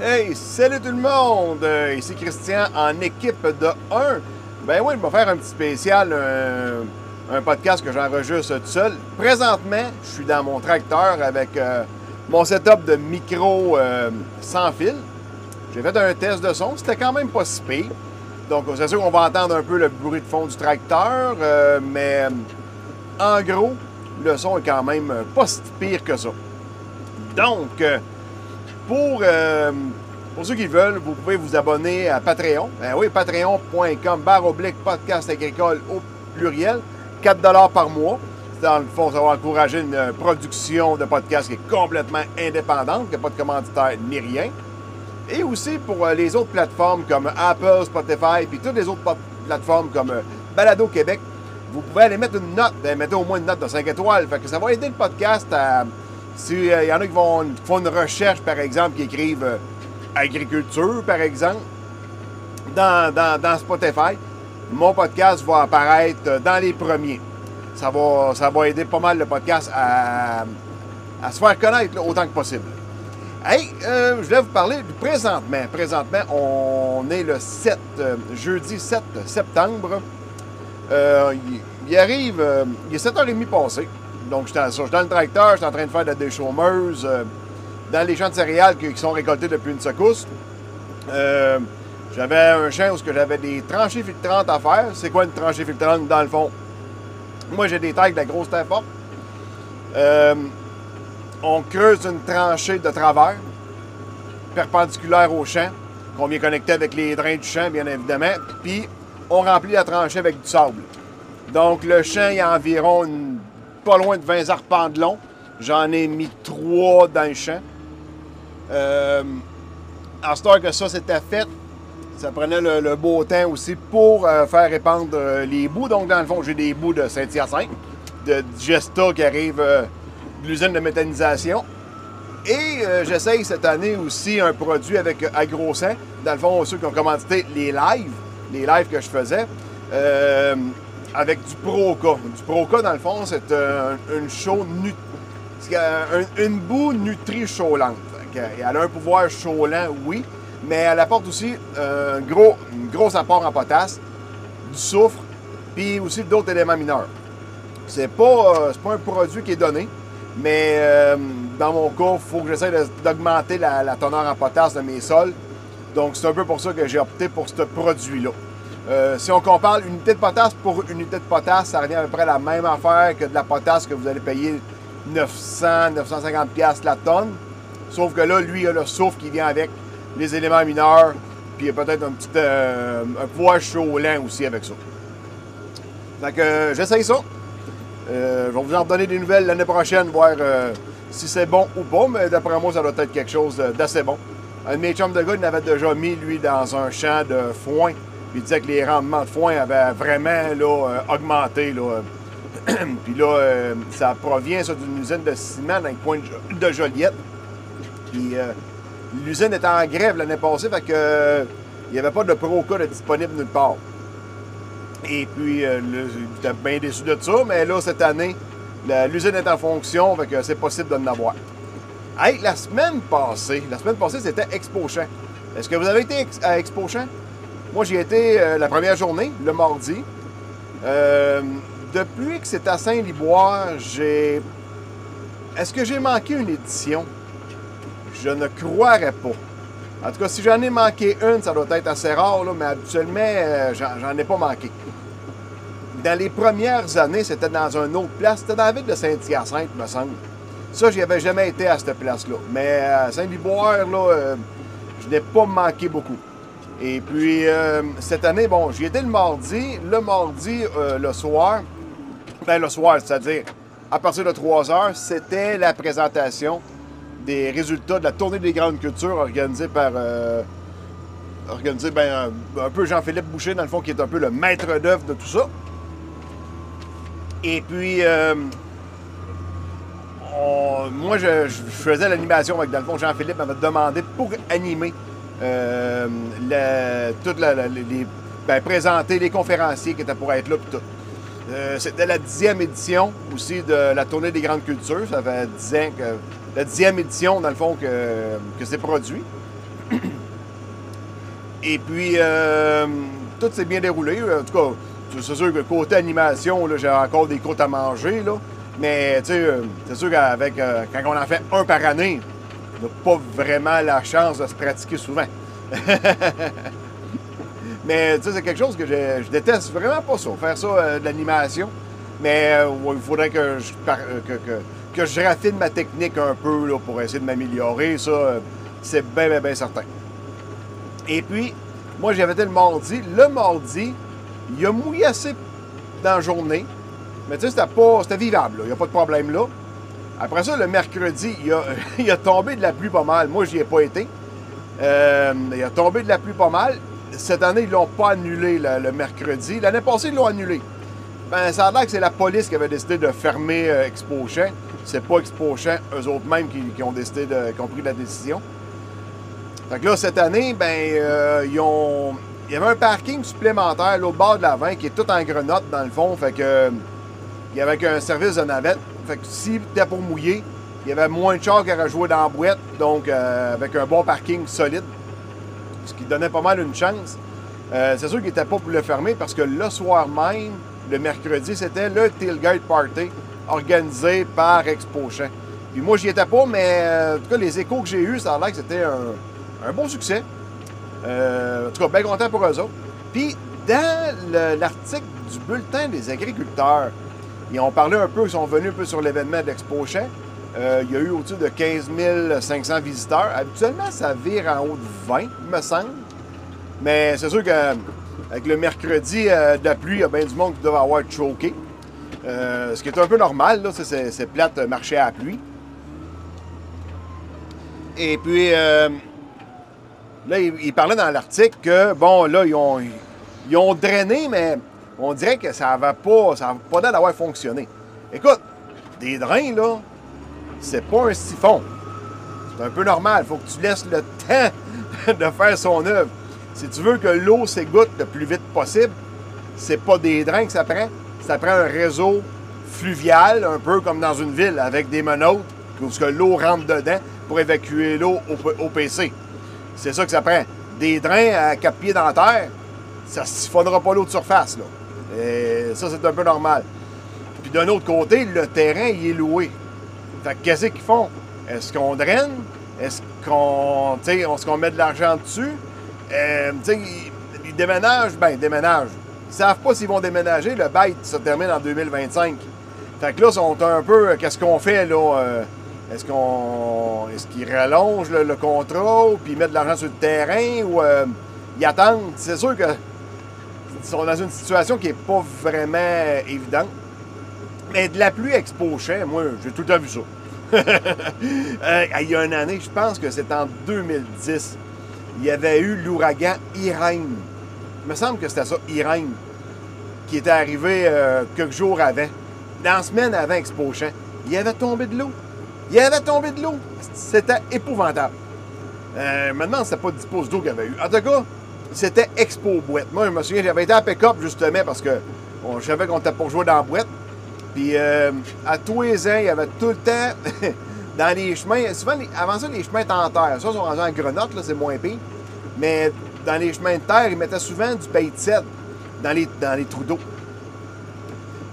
Hey, salut tout le monde! Euh, Ici Christian en équipe de 1. Ben oui, je vais faire un petit spécial, un, un podcast que j'enregistre tout seul. Présentement, je suis dans mon tracteur avec euh, mon setup de micro euh, sans fil. J'ai fait un test de son, c'était quand même pas si pire. Donc, c'est sûr qu'on va entendre un peu le bruit de fond du tracteur, euh, mais en gros, le son est quand même pas si pire que ça. Donc, euh, pour, euh, pour ceux qui veulent, vous pouvez vous abonner à Patreon. Ben oui, patreon.com, barre oblique, podcast agricole au pluriel, 4 par mois. Dans le fond, ça va encourager une euh, production de podcast qui est complètement indépendante, qui n'a pas de commanditaire ni rien. Et aussi pour euh, les autres plateformes comme Apple, Spotify, puis toutes les autres plateformes comme Balado Québec, vous pouvez aller mettre une note, ben, mettez au moins une note de 5 étoiles. Fait que ça va aider le podcast à. S'il y en a qui, font une recherche, par exemple, qui écrivent euh, agriculture, par exemple, dans, dans- Spotify, mon podcast va apparaître euh, dans les premiers. Ça va, ça va aider pas mal le podcast à, à se faire connaître autant que possible. Hey, euh, je voulais vous parler du présentement. Présentement, on est le 7, euh, jeudi 7 septembre. Euh, il, il arrive, euh, il est 7h30 passé. Donc, j'étais dans, je suis dans le tracteur, j'étais en train de faire de la déchaumeuse euh, dans les champs de céréales qui, sont récoltés depuis une secousse. Euh, j'avais un champ où j'avais des tranchées filtrantes à faire. C'est quoi une tranchée filtrante dans le fond? Moi, j'ai des tailles de la grosse terre forte. Euh, on creuse une tranchée de travers, perpendiculaire au champ, qu'on vient connecter avec les drains du champ, bien évidemment. Puis, on remplit la tranchée avec du sable. Donc, le champ, il y a environ une- loin de 20 arpents de long. J'en ai mis trois dans le champ. Euh, à ce que ça c'était fait, ça prenait le, beau temps aussi pour euh, faire répandre euh, les bouts. Donc, dans le fond, j'ai des bouts de Saint-Hyacinthe, de Digesta qui arrive de l'usine de méthanisation. Et j'essaye cette année aussi un produit avec AgroSan. Dans le fond, ceux qui ont commandité les lives, les lives que je faisais, avec du Proca. Du Proca, dans le fond, c'est euh, une un- une boue nutri-chaulante. Elle a un pouvoir chaulant, oui, mais elle apporte aussi euh, un gros, un gros apport en potasse, du soufre, puis aussi d'autres éléments mineurs. C'est pas, euh, pas un produit qui est donné, mais euh, dans mon cas, il faut que j'essaie d'augmenter la, la teneur en potasse de mes sols. Donc, c'est un peu pour ça que j'ai opté pour ce produit-là. Euh, si on compare unité de potasse pour unité de potasse, ça revient à peu près la même affaire que de la potasse que vous allez payer 900, 950 pièces la tonne. Sauf que là, lui, il a le soufre qui vient avec les éléments mineurs, puis il y a peut-être un petit euh, pouvoir chaud aussi avec ça. Que euh, j'essaye ça. Euh, je vais vous en redonner des nouvelles l'année prochaine, voir euh, si c'est bon ou pas, mais d'après moi, ça doit être quelque chose d'assez bon. Un de mes chums de gars, il avait déjà mis, lui, dans un champ de foin. Puis il disait que les rendements de foin avaient vraiment là, euh, augmenté. Là. Puis là, euh, ça provient d'une usine de ciment dans le coin de, Jo- de Joliette. Puis euh, l'usine était en grève l'année passée, fait que euh, il n'y avait pas de Proca de disponible nulle part. Et puis, j'étais bien déçu de ça, mais là, cette année, l'usine est en fonction, fait que c'est possible de en avoir. Hey, la semaine passée, la semaine passée, c'était Expo Champ. Est-ce que vous avez été à Expo Champ? Moi, j'y étais euh, la première journée, le mardi. Euh, depuis que c'est à Saint-Liboire, j'ai... Est-ce que j'ai manqué une édition? Je ne croirais pas. En tout cas, si j'en ai manqué une, ça doit être assez rare, là, mais habituellement, euh, j'en ai pas manqué. Dans les premières années, c'était dans une autre place. C'était dans la ville de Saint-Hyacinthe, me semble. Ça, j'y avais jamais été à cette place-là. Mais à Saint-Liboire, là, je n'ai pas manqué beaucoup. Et puis, euh, cette année, bon, j'y étais le mardi. Le mardi, euh, le soir, ben le soir, c'est-à-dire à partir de 3 heures, c'était la présentation des résultats de la tournée des grandes cultures organisée par euh, organisée ben, un, peu Jean-Philippe Boucher, dans le fond, qui est un peu le maître d'œuvre de tout ça. Et puis, euh, moi, je, je faisais l'animation avec, dans le fond, Jean-Philippe m'avait demandé pour animer euh, toute la- les, ben, présenter les conférenciers qui étaient pour être là, puis tout. Euh, C'était la dixième édition aussi de la tournée des grandes cultures. Ça fait dix ans que. La dixième édition, dans le fond, que, que c'est produit. Et puis, euh, tout s'est bien déroulé. En tout cas, c'est sûr que côté animation, j'ai encore des côtes à manger. Là. Mais, tu sais, c'est sûr qu'avec, quand on en fait un par année, n'a pas vraiment la chance de se pratiquer souvent. Mais, tu sais, c'est quelque chose que je, déteste vraiment pas ça, faire ça de l'animation. Mais il faudrait que je, que, que, je raffine ma technique un peu là, pour essayer de m'améliorer. Ça, c'est bien, bien, bien certain. Et puis, moi, j'avais été le mardi. Le mardi, il a mouillé assez dans la journée. Mais tu sais, c'était. C'était vivable, il n'y a pas de problème là. Après ça, le mercredi, il a, il a tombé de la pluie pas mal. Moi, j'y ai pas été. Euh, il a tombé de la pluie pas mal. Cette année, ils l'ont pas annulé le, mercredi. L'année passée, ils l'ont annulé. Ben, ça a l'air que c'est la police qui avait décidé de fermer euh, Expo Champ. C'est pas Expo Champ, eux autres mêmes, qui, ont décidé de, qui ont pris la décision. Fait que là, cette année, ben, euh, ils ont. Il y avait un parking supplémentaire au bord de la 20 qui est tout en grenotte dans le fond. Fait que. Il y avait un service de navette. Fait que si c'était pour mouiller, il y avait moins de chars qui auraient joué dans la boîte. Donc, euh, avec un bon parking solide. Ce qui donnait pas mal une chance. Euh, c'est sûr qu'il n'était pas pour le fermer parce que le soir même, le mercredi, c'était le Tailgate Party organisé par Expo. Puis moi, j'y étais pas, mais en tout cas, les échos que j'ai eus, ça a l'air que c'était un, un bon succès. Euh, en tout cas, bien content pour eux autres. Puis, dans l'article du Bulletin des agriculteurs, ils ont parlé un peu, ils sont venus un peu sur l'événement de l'Expo euh, il y a eu au-dessus de 15 500 visiteurs. Habituellement, ça vire en haut de 20, me semble. Mais c'est sûr qu'avec le mercredi euh, de la pluie, il y a bien du monde qui doit avoir choqué. ce qui est un peu normal, là, c'est plate marcher à pluie. Et puis, Là, il, parlait dans l'article que, bon, là, ils ont, ils ont drainé, mais on dirait que ça n'avait pas, ça pas l'air d'avoir fonctionné. Écoute, des drains, là, c'est pas un siphon. C'est un peu normal. Il faut que tu laisses le temps de faire son œuvre. Si tu veux que l'eau s'égoutte le plus vite possible, c'est pas des drains que ça prend. Ça prend un réseau fluvial, un peu comme dans une ville, avec des menottes, où l'eau rentre dedans pour évacuer l'eau au PC. C'est ça que ça prend. Des drains à quatre pieds dans la terre, ça ne siphonnera pas l'eau de surface. Là. Ça, c'est un peu normal. Puis d'un autre côté, le terrain, il est loué. Fait que qu'est-ce qu'ils font? Est-ce qu'on draine? Est-ce qu'on est met de l'argent dessus? Euh, ils, ils, déménagent, ben ils déménagent. Ils savent pas s'ils vont déménager. Le bail se termine en 2025. Fait que là, sont un peu. Qu'est-ce qu'on fait là? Euh, est-ce qu'on est-ce qu'ils rallongent le, contrat puis ils mettent de l'argent sur le terrain ou euh, ils attendent? C'est sûr que sont dans une situation qui n'est pas vraiment évidente. Mais de la pluie expochée, moi, j'ai tout temps vu ça. Euh, il y a une année, je pense que c'est en 2010, il y avait eu l'ouragan Irène. Il me semble que c'était ça, Irène, qui était arrivé euh, quelques jours avant. Dans la semaine avant Expo-Champ, il avait tombé de l'eau. Il avait tombé de l'eau. C'était épouvantable. Euh, maintenant, c'était pas 10 pouces d'eau qu'il y avait eu. En tout cas, c'était Expo Boîte. Moi, je me souviens, j'avais été à pick-up justement parce que je savais qu'on était pour jouer dans la boîte. Puis euh, à tous les ans, il y avait tout le temps dans les chemins. Souvent, avant ça, les chemins étaient en terre. Ça, ils sont rendus en grenotte, là, c'est moins pire. Mais dans les chemins de terre, ils mettaient souvent du paille de dans les, dans les trous d'eau.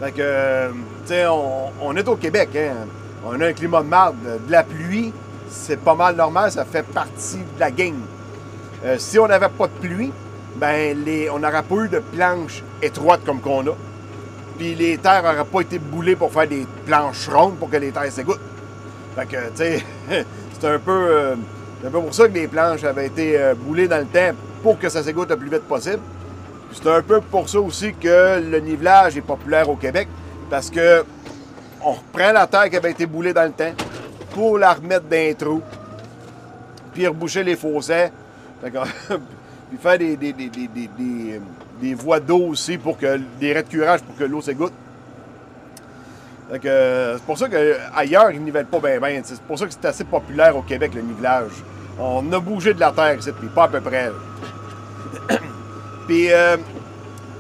Fait que, tu sais, on, on, est au Québec, hein on a un climat de marde. De la pluie, c'est pas mal normal, ça fait partie de la game. Euh, si on n'avait pas de pluie, ben les, on n'aurait pas eu de planches étroites comme qu'on a. Puis les terres n'auraient pas été boulées pour faire des planches rondes pour que les terres s'égouttent. Fait que, tu sais, c'est un peu, euh, un peu pour ça que les planches avaient été euh, boulées dans le temps pour que ça s'égoutte le plus vite possible. C'est un peu pour ça aussi que le nivelage est populaire au Québec, parce que on reprend la terre qui avait été boulée dans le temps pour la remettre dans un trou, puis reboucher les fossés, puis faire des, des, voies d'eau aussi pour que des raies de curage pour que l'eau s'égoutte. c'est pour ça qu'ailleurs, ils nivellent pas bien, bien. C'est pour ça que c'est assez populaire au Québec, le nivelage. On a bougé de la terre ici, puis pas à peu près. puis, euh,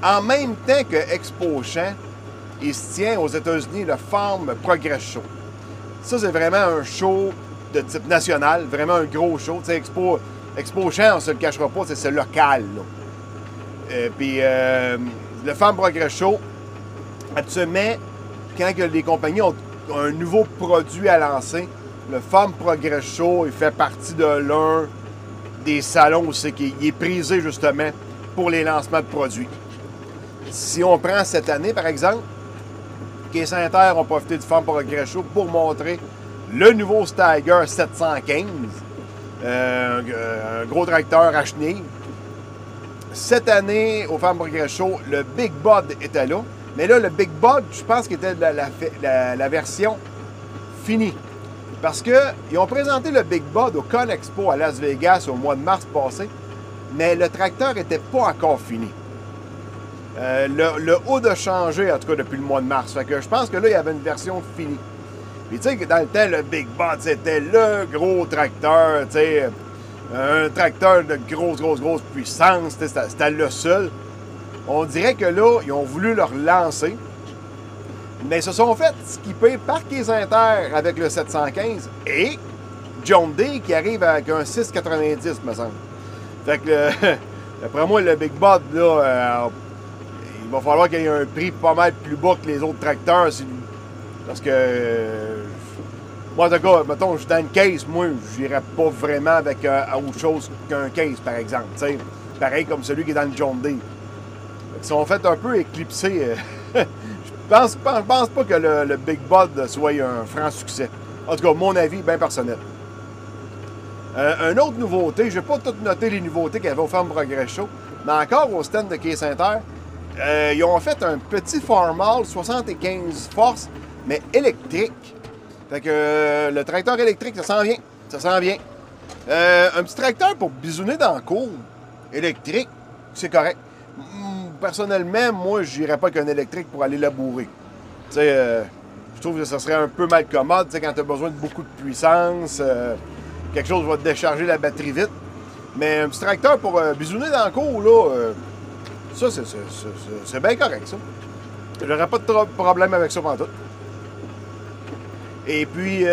en même temps que Expo Champ, il se tient aux États-Unis le Farm Progress Show. Ça, c'est vraiment un show de type national, vraiment un gros show. Tu Expo, Expo Champ, on se le cachera pas, c'est local. Euh, puis euh, le Farm Progress Show, actuellement, quand les compagnies ont un nouveau produit à lancer, le Farm Progress Show, fait partie de l'un des salons où c'est qu'il est prisé justement pour les lancements de produits. Si on prend cette année, par exemple, Caisse Inter ont profité du Farm Progress Show pour montrer le nouveau Steiger 715, euh, un gros tracteur à chenilles. Cette année, au Farm Progress Show, le Big Bud était là. Mais là, le Big Bud, je pense qu'il était la, version finie. Parce qu'ils ont présenté le Big Bud au Con Expo à Las Vegas au mois de mars passé, mais le tracteur n'était pas encore fini. Euh, le, haut de changé, en tout cas, depuis le mois de mars. Je pense que là, il y avait une version finie. Puis tu sais que dans le temps, le Big Bud, c'était le gros tracteur, tu sais, un tracteur de grosse, grosse, grosse puissance, c'était le seul. On dirait que là, ils ont voulu le relancer, mais ils se sont fait skipper par Keys Inter avec le 715 et John Day qui arrive avec un 690, me semble. Fait que, d'après moi, le Big Bud, là, euh, il va falloir qu'il y ait un prix pas mal plus bas que les autres tracteurs. Parce que, moi, en tout cas, mettons, je suis dans une case, moi, je n'irais pas vraiment avec euh, autre chose qu'un case, par exemple. Pareil comme celui qui est dans le John Day. Ils sont fait un peu éclipsés. je pense, pense pas que le, Big Bud soit un franc succès. En tout cas, mon avis, bien personnel. Euh, une autre nouveauté, je vais pas tout noter les nouveautés qu'il y avait au Farm Progress Show, mais encore au stand de Inter, euh, ils ont fait un petit Farmall 75 forces, mais électrique. Fait que euh, le tracteur électrique, ça s'en vient. Ça s'en vient. un petit tracteur pour bisouner dans le cours électrique, c'est correct personnellement, moi, je n'irais pas qu'un électrique pour aller labourer. Tu sais, euh, je trouve que ça serait un peu mal commode, tu sais, quand tu as besoin de beaucoup de puissance, euh, quelque chose va te décharger la batterie vite. Mais un petit tracteur pour euh, bisouner dans le cours, là, ça, c'est bien correct, ça. J'aurais pas de problème avec ça pendant tout. Et puis,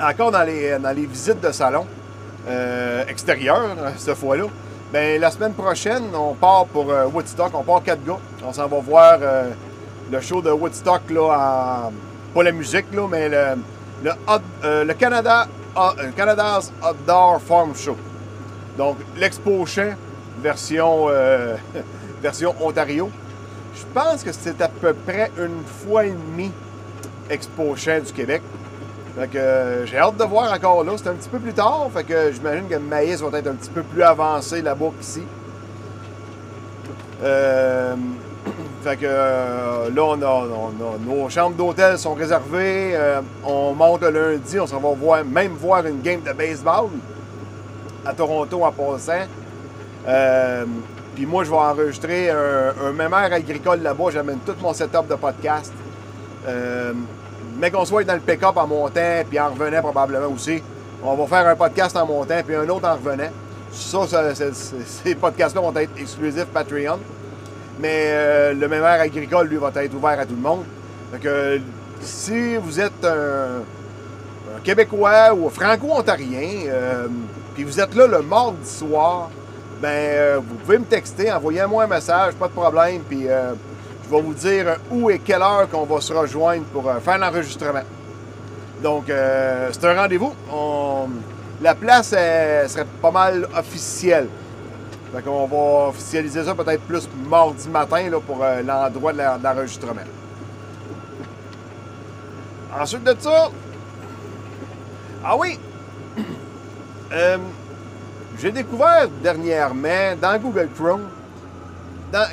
encore dans les, dans les visites de salon extérieurs, cette fois-là, Bien, la semaine prochaine, on part pour euh, Woodstock. On part quatre gars. On s'en va voir euh, le show de Woodstock, là, pas la musique, là, mais le, le, euh, Canada, Canada's Outdoor Farm Show. Donc, l'Expo Champ, version, version Ontario. Je pense que c'est à peu près une fois et demie Expo Champ du Québec. Fait que euh, j'ai hâte de voir encore là. C'est un petit peu plus tard. Fait que j'imagine que le maïs va être un petit peu plus avancé là-bas qu'ici. Euh, fait que euh, là, on a, nos chambres d'hôtel sont réservées. on monte le lundi. On s'en va même voir une game de baseball à Toronto en passant. Puis moi, je vais enregistrer un, un mémère agricole là-bas. J'amène tout mon setup de podcast mais qu'on soit dans le pick-up en montant, puis en revenant probablement aussi. On va faire un podcast en montant, puis un autre en revenant. Ça, ces podcasts-là vont être exclusifs Patreon. Mais euh, le mémoire agricole, lui, va être ouvert à tout le monde. Donc, si vous êtes un, Québécois ou Franco-Ontarien, euh, puis vous êtes là le mardi soir, ben, euh, vous pouvez me texter, envoyez-moi un message, pas de problème, puis je vais vous dire où et quelle heure qu'on va se rejoindre pour euh, faire l'enregistrement. Donc, euh, c'est un rendez-vous. La place serait pas mal officielle. Donc, on va officialiser ça peut-être plus mardi matin là, pour euh, l'endroit de l'enregistrement. Ensuite de ça, ah oui, j'ai découvert dernièrement dans Google Chrome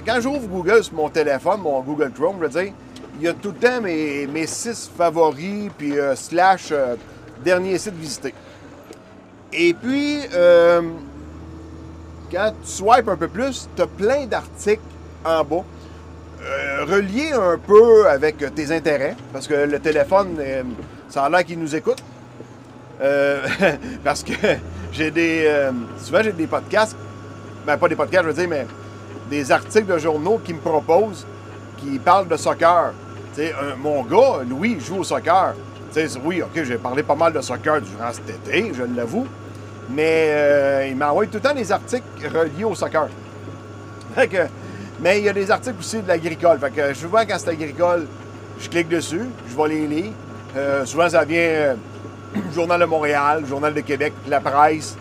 quand j'ouvre Google sur mon téléphone, mon Google Chrome, je veux dire, il y a tout le temps mes, six favoris, puis euh, slash euh, dernier site visité. Et puis, euh, quand tu swipes un peu plus, tu as plein d'articles en bas, reliés un peu avec tes intérêts, parce que le téléphone, ça a l'air qu'il nous écoute. parce que j'ai des. souvent, j'ai des podcasts. Ben, pas des podcasts, je veux dire, mais des articles de journaux qui me proposent, qui parlent de soccer. mon gars, Louis, joue au soccer. Tu sais, oui, OK, j'ai parlé pas mal de soccer durant cet été, je l'avoue. Mais euh, il m'envoie tout le temps des articles reliés au soccer. Fait que, mais il y a des articles aussi de l'agricole. Fait que souvent, quand c'est agricole, je clique dessus, je vais les lire. Euh, souvent, ça vient euh, Journal de Montréal, Journal de Québec, La Presse,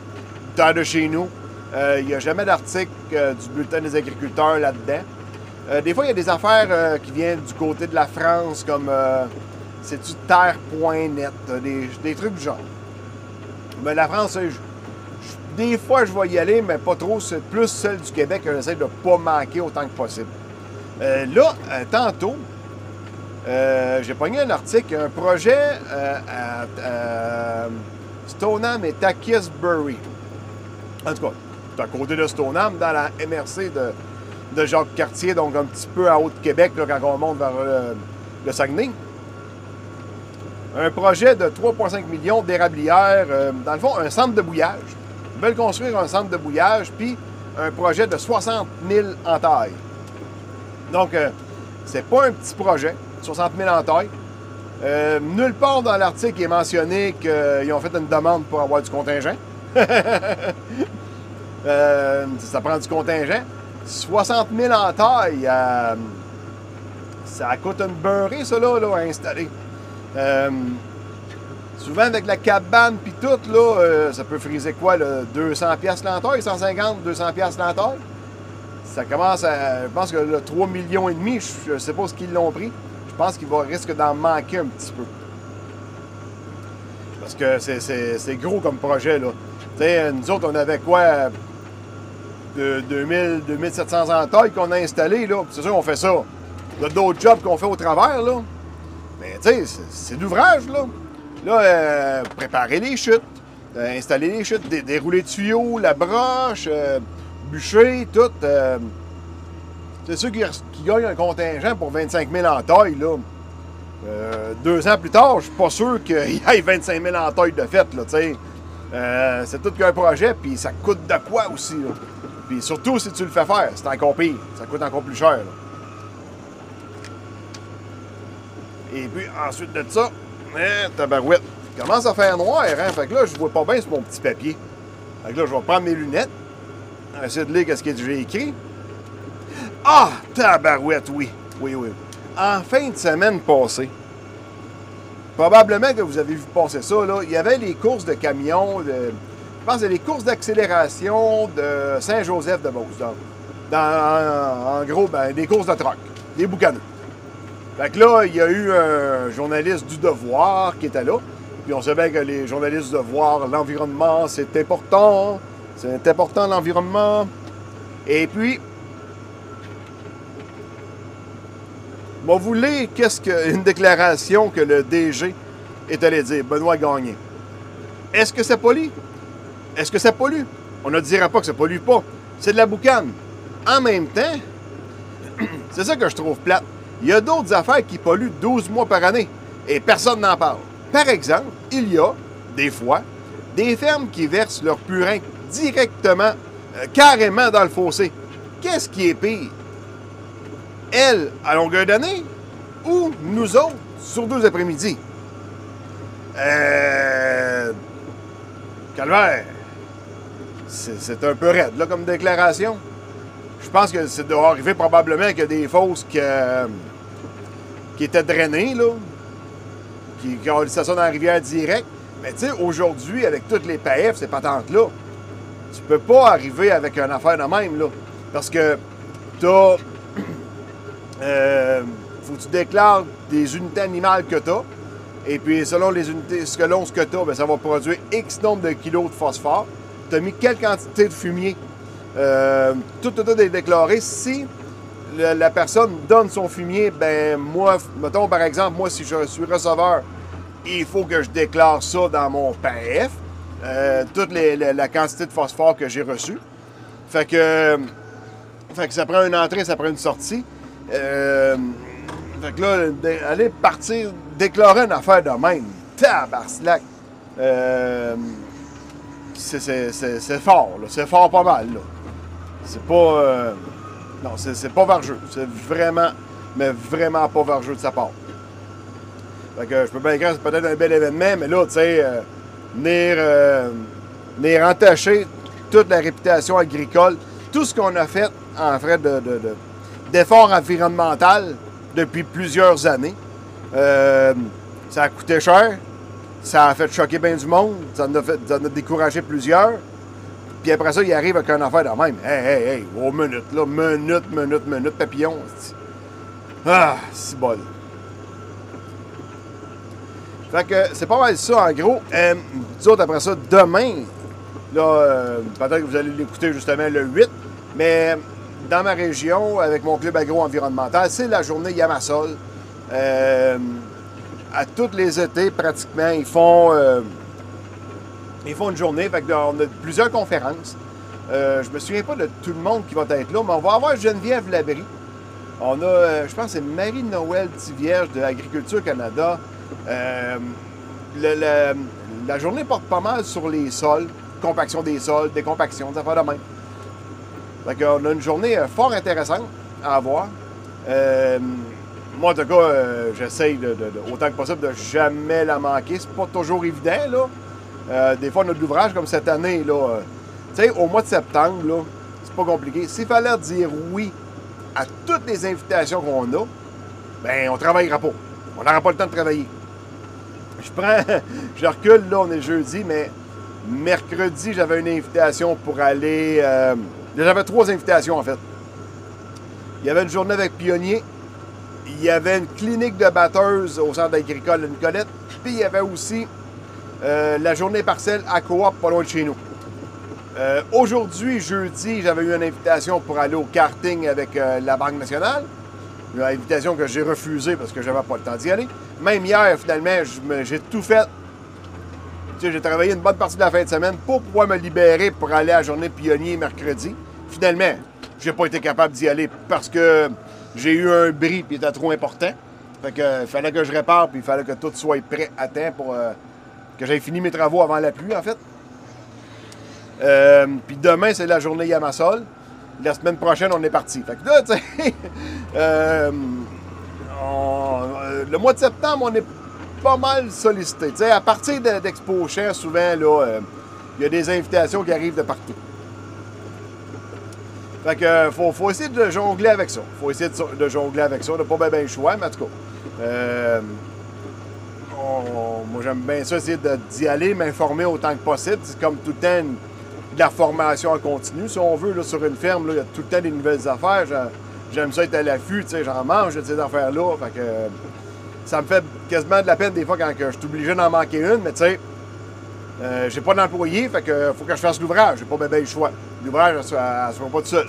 Terre de chez nous. Euh, il n'y a jamais d'article euh, du Bulletin des agriculteurs là-dedans. Euh, des fois, il y a des affaires euh, qui viennent du côté de la France, comme euh, c'est du terre.net, euh, des, trucs du genre. Mais la France, euh, des fois, je vais y aller, mais pas trop. C'est plus celle du Québec que j'essaie de ne pas manquer autant que possible. Euh, là, euh, tantôt, euh, j'ai pogné un article, un projet euh, à, à Stoneham et Takisbury. En tout cas, c'est à côté de Stoneham, dans la MRC de, de Jacques Cartier, donc un petit peu à Haute-Québec, quand on monte vers euh, le Saguenay. Un projet de 3,5 millions d'érablières, euh, dans le fond, un centre de bouillage. Ils veulent construire un centre de bouillage, puis un projet de 60 000 en taille. Donc, euh, c'est pas un petit projet, 60 000 en taille. Euh, nulle part dans l'article est mentionné qu'ils ont fait une demande pour avoir du contingent. Euh, ça prend du contingent. 60 000 en taille, euh, ça coûte une beurrée, ça, là, à installer. Euh, souvent, avec la cabane puis tout, là, ça peut friser quoi, là, 200 pièces l'entaille, 150, 200 pièces l'entaille? Ça commence à, je pense que le 3 millions et demi, je ne sais pas ce qu'ils l'ont pris. Je pense qu'il va risque d'en manquer un petit peu. Parce que c'est- gros comme projet, là. Tu sais, nous autres, on avait quoi? De 2000, 2700 entailles qu'on a installées, là. C'est sûr qu'on fait ça. Il y a d'autres jobs qu'on fait au travers, là. Mais tu sais, c'est- d'ouvrage, là. Là, euh, préparer les chutes, euh, installer les chutes, dé- dérouler le tuyau, la broche, euh, bûcher, tout. C'est ceux qui, qui gagnent un contingent pour 25 000 en taille, là. Euh, deux ans plus tard, je suis pas sûr qu'il y ait 25 000 en taille de fête, là. Euh, c'est tout qu'un projet, puis ça coûte de quoi aussi, là. Puis surtout, si tu le fais faire, c'est encore pire. Ça coûte encore plus cher. Et puis, ensuite de ça, hein, tabarouette. Commence à faire noir, hein. Fait que là, je vois pas bien sur mon petit papier. Fait que là, je vais prendre mes lunettes. Essayer de lire ce que j'ai écrit. Ah! Tabarouette, oui. Oui, oui. En fin de semaine passée, probablement que vous avez vu passer ça, là, il y avait les courses de camions, je pense que les courses d'accélération de Saint-Joseph de Beauce. Donc, dans, en gros, ben, des courses de troc, des boucaneux. Fait que là, il y a eu un journaliste du Devoir qui était là. Puis on bien que les journalistes du Devoir, l'environnement, c'est important. C'est important l'environnement. Et puis, moi, vous lire qu'est-ce que une déclaration que le DG est allé dire, Benoît Gagné. Est-ce que c'est poli? Est-ce que c'est pollu? On ne dira pas que c'est pollu pas. C'est de la boucane. En même temps, c'est ça que je trouve plate. Il y a d'autres affaires qui polluent 12 mois par année et personne n'en parle. Par exemple, il y a, des fois, des fermes qui versent leur purin directement, euh, carrément dans le fossé. Qu'est-ce qui est pire? Elles, à longueur d'année, ou nous autres, sur deux après-midi? Euh... Calvaire. C'est un peu raide, là, comme déclaration. Je pense que c'est doit arriver probablement a des fosses que, qui étaient drainées, là, qui, qui ont ça dans la rivière direct. Mais tu sais, aujourd'hui, avec toutes les PAF, ces patentes-là, tu peux pas arriver avec une affaire de même, là. Parce que t'as... euh, faut que tu déclares des unités animales que tu as. Et puis, selon les unités, selon ce que tu as, ça va produire X nombre de kilos de phosphore. Tu as mis quelle quantité de fumier? Euh, tout, tout, tout est déclaré. Si la personne donne son fumier, ben moi, mettons par exemple, moi, si je suis receveur, il faut que je déclare ça dans mon PAF, euh, toute la quantité de phosphore que j'ai reçue. Fait que, fait que ça prend une entrée, ça prend une sortie. Euh, fait que là, aller partir, déclarer une affaire de même, tabarslac, euh, c'est- fort, c'est fort pas mal. C'est pas. euh, non, c'est pas vargeux. C'est vraiment, mais vraiment pas vargeux de sa part. Fait que je peux bien dire c'est peut-être un bel événement, mais là, tu sais, euh, venir, euh, venir entacher toute la réputation agricole, tout ce qu'on a fait en frais de- d'efforts environnemental depuis plusieurs années. Euh, ça a coûté cher, ça a fait choquer bien du monde, ça en a, fait, en a découragé plusieurs. Puis après ça, il arrive avec une affaire de même. Hey, hey, hey, oh, minute, là, minute, minute, minute, papillon. Ah, c'est bol. Fait que c'est pas mal ça, en gros. Euh, après ça, demain, là, euh, peut-être que vous allez l'écouter justement le 8, mais dans ma région, avec mon club agro-environnemental, c'est la journée Yamasol. Euh, à tous les étés, pratiquement, ils font, euh, ils font une journée. Là, on a plusieurs conférences. Euh, je me souviens pas de tout le monde qui va être là, mais on va avoir Geneviève Labrie. On a, euh, je pense, c'est Marie-Noël Tivierge de Agriculture Canada. Euh, la journée porte pas mal sur les sols, compaction des sols, décompaction, des affaires de même. Fait qu'on a une journée euh, fort intéressante à avoir. Euh, moi, en tout cas, euh, j'essaye autant que possible de jamais la manquer. C'est pas toujours évident, là. Des fois, on a de l'ouvrage comme cette année, là. tu sais, au mois de septembre, là, c'est pas compliqué. S'il fallait dire oui à toutes les invitations qu'on a, ben, on travaillera pas. On n'aura pas le temps de travailler. Je prends, je recule, là, on est jeudi, mais mercredi, j'avais une invitation pour aller. J'avais trois invitations, en fait. Il y avait une journée avec Pionnier, il y avait une clinique de batteuse au centre agricole de Nicolette, puis il y avait aussi euh, la journée partielle à Coop, pas loin de chez nous. Euh, Aujourd'hui, jeudi, j'avais eu une invitation pour aller au karting avec euh, la Banque nationale. Une invitation que j'ai refusée parce que j'avais pas le temps d'y aller. Même hier, finalement, j'ai tout fait. Tu sais, j'ai travaillé une bonne partie de la fin de semaine pour pouvoir me libérer pour aller à la journée pionnier mercredi. Finalement, j'ai pas été capable d'y aller parce que j'ai eu un bris qui était trop important. Fait que euh, fallait que je répare puis il fallait que tout soit prêt à temps pour euh, que j'aie fini mes travaux avant la pluie, en fait. Euh, puis demain, c'est la journée Yamasol. La semaine prochaine, on est parti. Fait que là, tu sais, le mois de septembre, on est pas mal sollicité. À partir de- d'Expo Champ, souvent, là, il y a des invitations qui arrivent de partout. Fait que euh, faut, faut essayer de jongler avec ça. faut essayer de, jongler avec ça. On n'a pas bien ben le choix, mais en tout cas. euh, moi, j'aime bien ça, essayer d'y aller, m'informer autant que possible. C'est comme tout le temps de la formation en continu, si on veut, là, sur une ferme. Il y a tout le temps des nouvelles affaires. J'a- J'aime ça être à l'affût, j'en mange de ces affaires-là. Fait que ça me fait quasiment de la peine des fois quand je suis obligé d'en manquer une, mais tu sais, euh, j'ai pas d'employé, fait que faut que je fasse l'ouvrage. J'ai pas ben le choix. L'ouvrage, ne sera pas tout seul.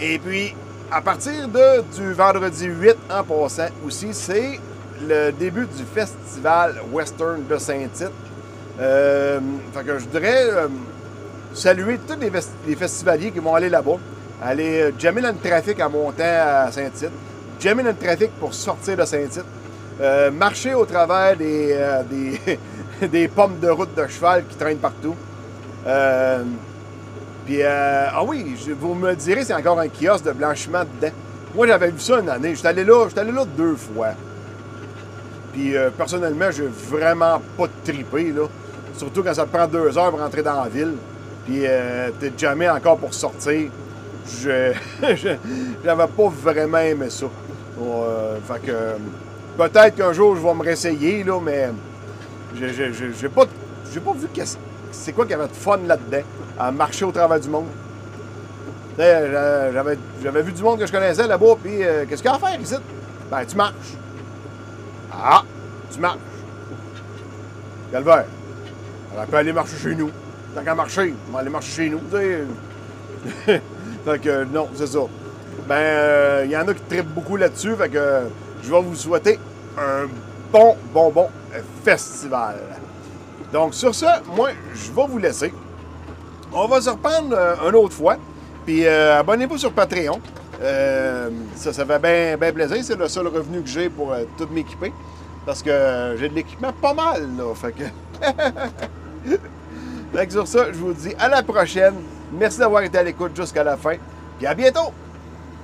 Et puis, à partir de, du vendredi 8 en passant aussi, c'est le début du festival western de Saint-Tite. Euh, fait que je voudrais euh, saluer tous les, festivaliers qui vont aller là-bas. Aller jammer dans le trafic en montant à Saint-Tite. Jammer dans le trafic pour sortir de Saint-Tite. Marcher au travers des, des pommes de route de cheval qui traînent partout. Euh, puis, euh, ah oui, vous me direz, c'est encore un kiosque de blanchiment dedans. Moi, j'avais vu ça une année. J'étais allé là, j'étais allé là deux fois. Puis, euh, personnellement, j'ai vraiment pas tripé, là. Surtout quand ça te prend deux heures pour rentrer dans la ville. Puis, euh, t'es jamais encore pour sortir. Je, j'avais pas vraiment aimé ça. Fait que, peut-être qu'un jour, je vais me réessayer, là, mais j'ai, pas, pas vu qu'est-ce- c'est quoi qu'il y avait de fun là-dedans, à marcher au travers du monde. J'avais, vu du monde que je connaissais là-bas, puis euh, qu'est-ce qu'il y a à faire ici? Ben, tu marches. Ah, tu marches. Calvaire. On peut aller marcher chez nous. Tant qu'à marcher, on va aller marcher chez nous. que non, c'est ça. Ben, il y en a qui trippent beaucoup là-dessus. Fait que euh, je vais vous souhaiter un bon, bon, bon euh, festival. Donc, sur ce, moi, je vais vous laisser. On va se reprendre euh, une autre fois. Puis, euh, abonnez-vous sur Patreon. Euh, ça, ça fait bien plaisir. C'est le seul revenu que j'ai pour tout m'équiper. Parce que j'ai de l'équipement pas mal, là. Fait que... que sur ça, je vous dis à la prochaine. Merci d'avoir été à l'écoute jusqu'à la fin. Puis à bientôt!